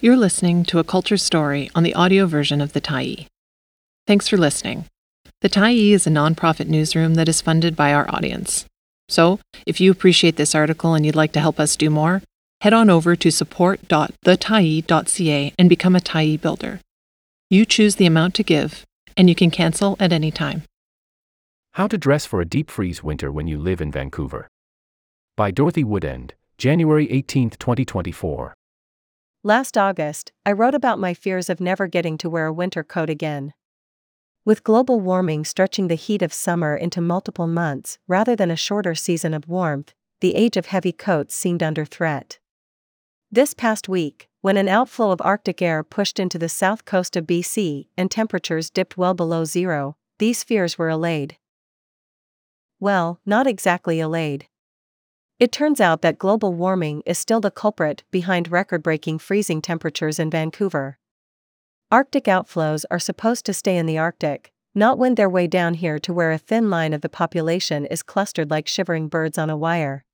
You're listening to a culture story on the audio version of The Tyee. Thanks for listening. The Tyee is a nonprofit newsroom that is funded by our audience. So, if you appreciate this article and you'd like to help us do more, head on over to support.thetyee.ca and become a Tyee builder. You choose the amount to give, and you can cancel at any time. How to Dress for a Deep Freeze Winter When You Live in Vancouver. By Dorothy Woodend, January 18, 2024. Last August, I wrote about my fears of never getting to wear a winter coat again. With global warming stretching the heat of summer into multiple months rather than a shorter season of warmth, the age of heavy coats seemed under threat. This past week, when an outflow of Arctic air pushed into the south coast of BC and temperatures dipped well below zero, these fears were allayed. Well, not exactly allayed. It turns out that global warming is still the culprit behind record breaking freezing temperatures in Vancouver. Arctic outflows are supposed to stay in the Arctic, not wind their way down here to where a thin line of the population is clustered like shivering birds on a wire.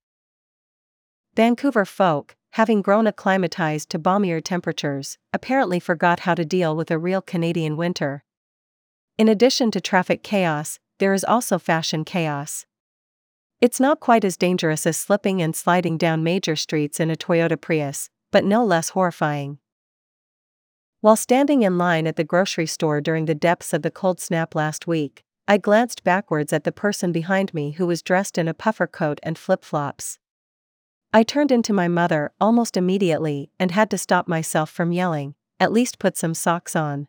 Vancouver folk, having grown acclimatized to balmier temperatures, apparently forgot how to deal with a real Canadian winter. In addition to traffic chaos, there is also fashion chaos. It's not quite as dangerous as slipping and sliding down major streets in a Toyota Prius, but no less horrifying. While standing in line at the grocery store during the depths of the cold snap last week, I glanced backwards at the person behind me who was dressed in a puffer coat and flip flops. I turned into my mother almost immediately and had to stop myself from yelling, at least put some socks on.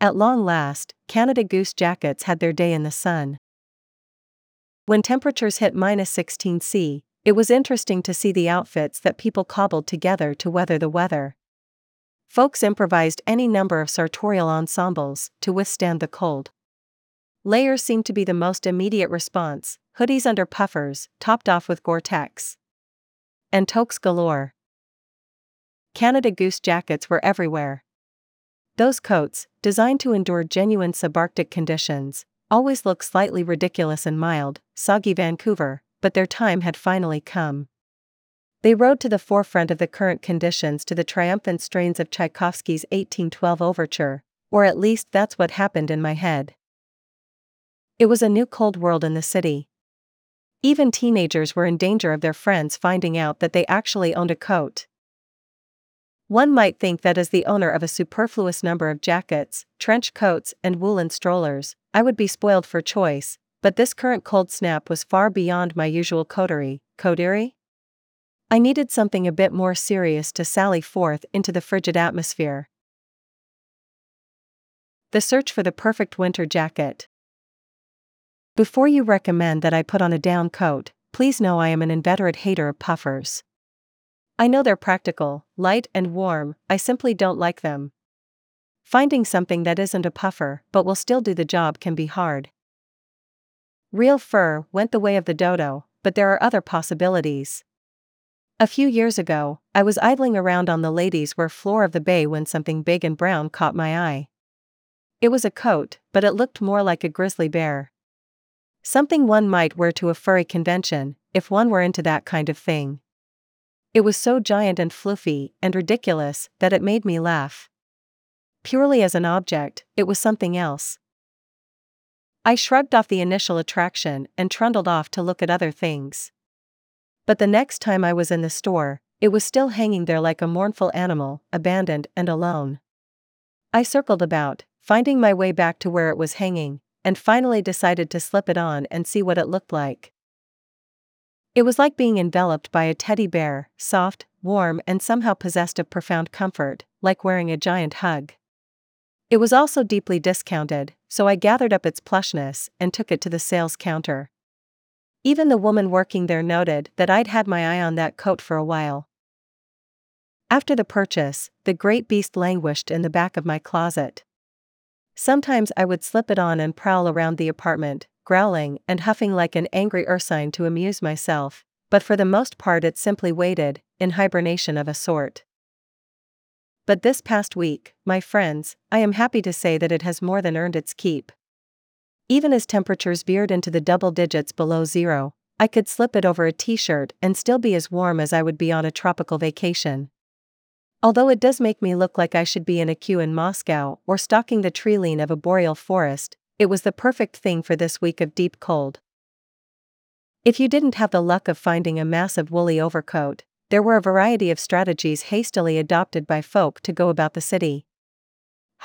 At long last, Canada Goose jackets had their day in the sun. When temperatures hit minus 16 C, it was interesting to see the outfits that people cobbled together to weather the weather. Folks improvised any number of sartorial ensembles to withstand the cold. Layers seemed to be the most immediate response hoodies under puffers, topped off with Gore Tex. And toques galore. Canada Goose jackets were everywhere. Those coats, designed to endure genuine subarctic conditions, always look slightly ridiculous and mild, soggy Vancouver, but their time had finally come. They rode to the forefront of the current conditions to the triumphant strains of Tchaikovsky's 1812 overture, or at least that's what happened in my head. It was a new cold world in the city. Even teenagers were in danger of their friends finding out that they actually owned a coat. One might think that as the owner of a superfluous number of jackets, trench coats, and woolen strollers, I would be spoiled for choice, but this current cold snap was far beyond my usual coterie, coterie? I needed something a bit more serious to sally forth into the frigid atmosphere. The search for the perfect winter jacket. Before you recommend that I put on a down coat, please know I am an inveterate hater of puffers. I know they're practical, light, and warm, I simply don't like them. Finding something that isn't a puffer but will still do the job can be hard. Real fur went the way of the dodo, but there are other possibilities. A few years ago, I was idling around on the ladies' wear floor of the bay when something big and brown caught my eye. It was a coat, but it looked more like a grizzly bear. Something one might wear to a furry convention, if one were into that kind of thing. It was so giant and fluffy and ridiculous that it made me laugh. Purely as an object, it was something else. I shrugged off the initial attraction and trundled off to look at other things. But the next time I was in the store, it was still hanging there like a mournful animal, abandoned and alone. I circled about, finding my way back to where it was hanging, and finally decided to slip it on and see what it looked like. It was like being enveloped by a teddy bear, soft, warm, and somehow possessed of profound comfort, like wearing a giant hug. It was also deeply discounted, so I gathered up its plushness and took it to the sales counter. Even the woman working there noted that I'd had my eye on that coat for a while. After the purchase, the great beast languished in the back of my closet. Sometimes I would slip it on and prowl around the apartment, growling and huffing like an angry ursine to amuse myself, but for the most part it simply waited, in hibernation of a sort. But this past week, my friends, I am happy to say that it has more than earned its keep. Even as temperatures veered into the double digits below zero, I could slip it over a t shirt and still be as warm as I would be on a tropical vacation. Although it does make me look like I should be in a queue in Moscow or stalking the treeline of a boreal forest, it was the perfect thing for this week of deep cold. If you didn't have the luck of finding a massive woolly overcoat, there were a variety of strategies hastily adopted by folk to go about the city.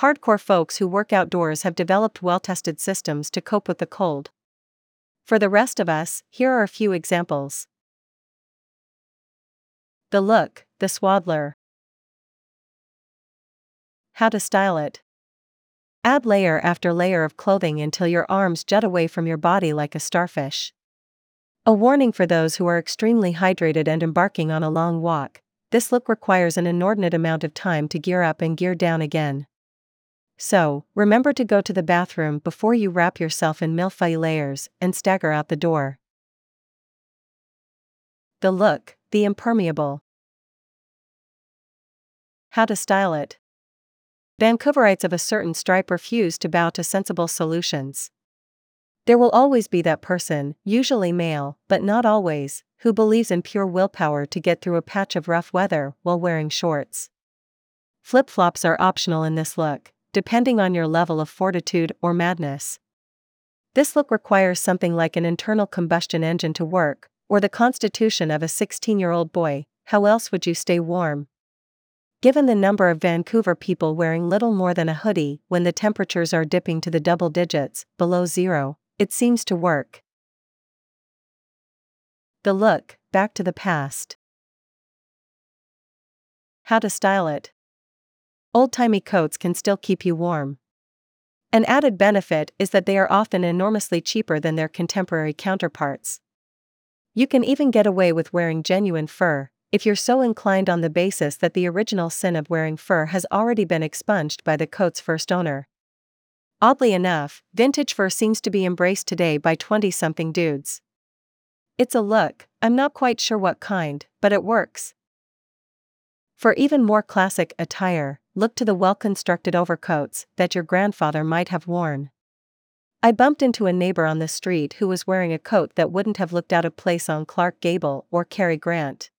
Hardcore folks who work outdoors have developed well tested systems to cope with the cold. For the rest of us, here are a few examples. The look, the swaddler. How to style it. Add layer after layer of clothing until your arms jut away from your body like a starfish. A warning for those who are extremely hydrated and embarking on a long walk this look requires an inordinate amount of time to gear up and gear down again. So, remember to go to the bathroom before you wrap yourself in millefeuille layers and stagger out the door. The look, the impermeable. How to style it. Vancouverites of a certain stripe refuse to bow to sensible solutions. There will always be that person, usually male, but not always, who believes in pure willpower to get through a patch of rough weather while wearing shorts. Flip flops are optional in this look, depending on your level of fortitude or madness. This look requires something like an internal combustion engine to work, or the constitution of a 16 year old boy. How else would you stay warm? Given the number of Vancouver people wearing little more than a hoodie when the temperatures are dipping to the double digits, below zero, it seems to work. The look, back to the past. How to style it. Old timey coats can still keep you warm. An added benefit is that they are often enormously cheaper than their contemporary counterparts. You can even get away with wearing genuine fur, if you're so inclined on the basis that the original sin of wearing fur has already been expunged by the coat's first owner. Oddly enough, vintage fur seems to be embraced today by 20 something dudes. It's a look, I'm not quite sure what kind, but it works. For even more classic attire, look to the well constructed overcoats that your grandfather might have worn. I bumped into a neighbor on the street who was wearing a coat that wouldn't have looked out of place on Clark Gable or Cary Grant.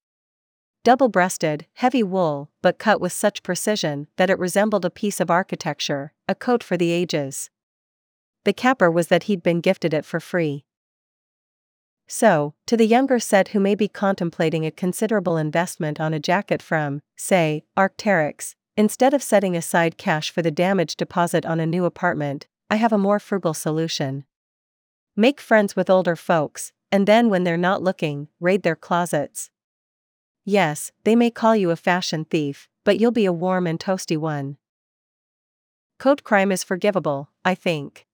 Double breasted, heavy wool, but cut with such precision that it resembled a piece of architecture, a coat for the ages. The capper was that he'd been gifted it for free. So, to the younger set who may be contemplating a considerable investment on a jacket from, say, Arc'teryx, instead of setting aside cash for the damage deposit on a new apartment, I have a more frugal solution. Make friends with older folks, and then when they're not looking, raid their closets. Yes, they may call you a fashion thief, but you'll be a warm and toasty one. Coat crime is forgivable, I think.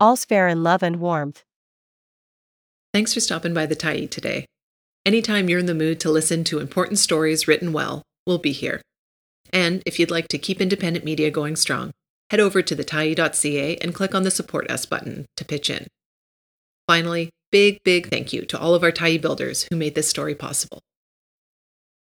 All's fair in love and warmth. Thanks for stopping by the Tyee today. Anytime you're in the mood to listen to important stories written well, we'll be here. And if you'd like to keep independent media going strong, head over to thetyee.ca and click on the Support Us button to pitch in. Finally, big, big thank you to all of our Tyee builders who made this story possible.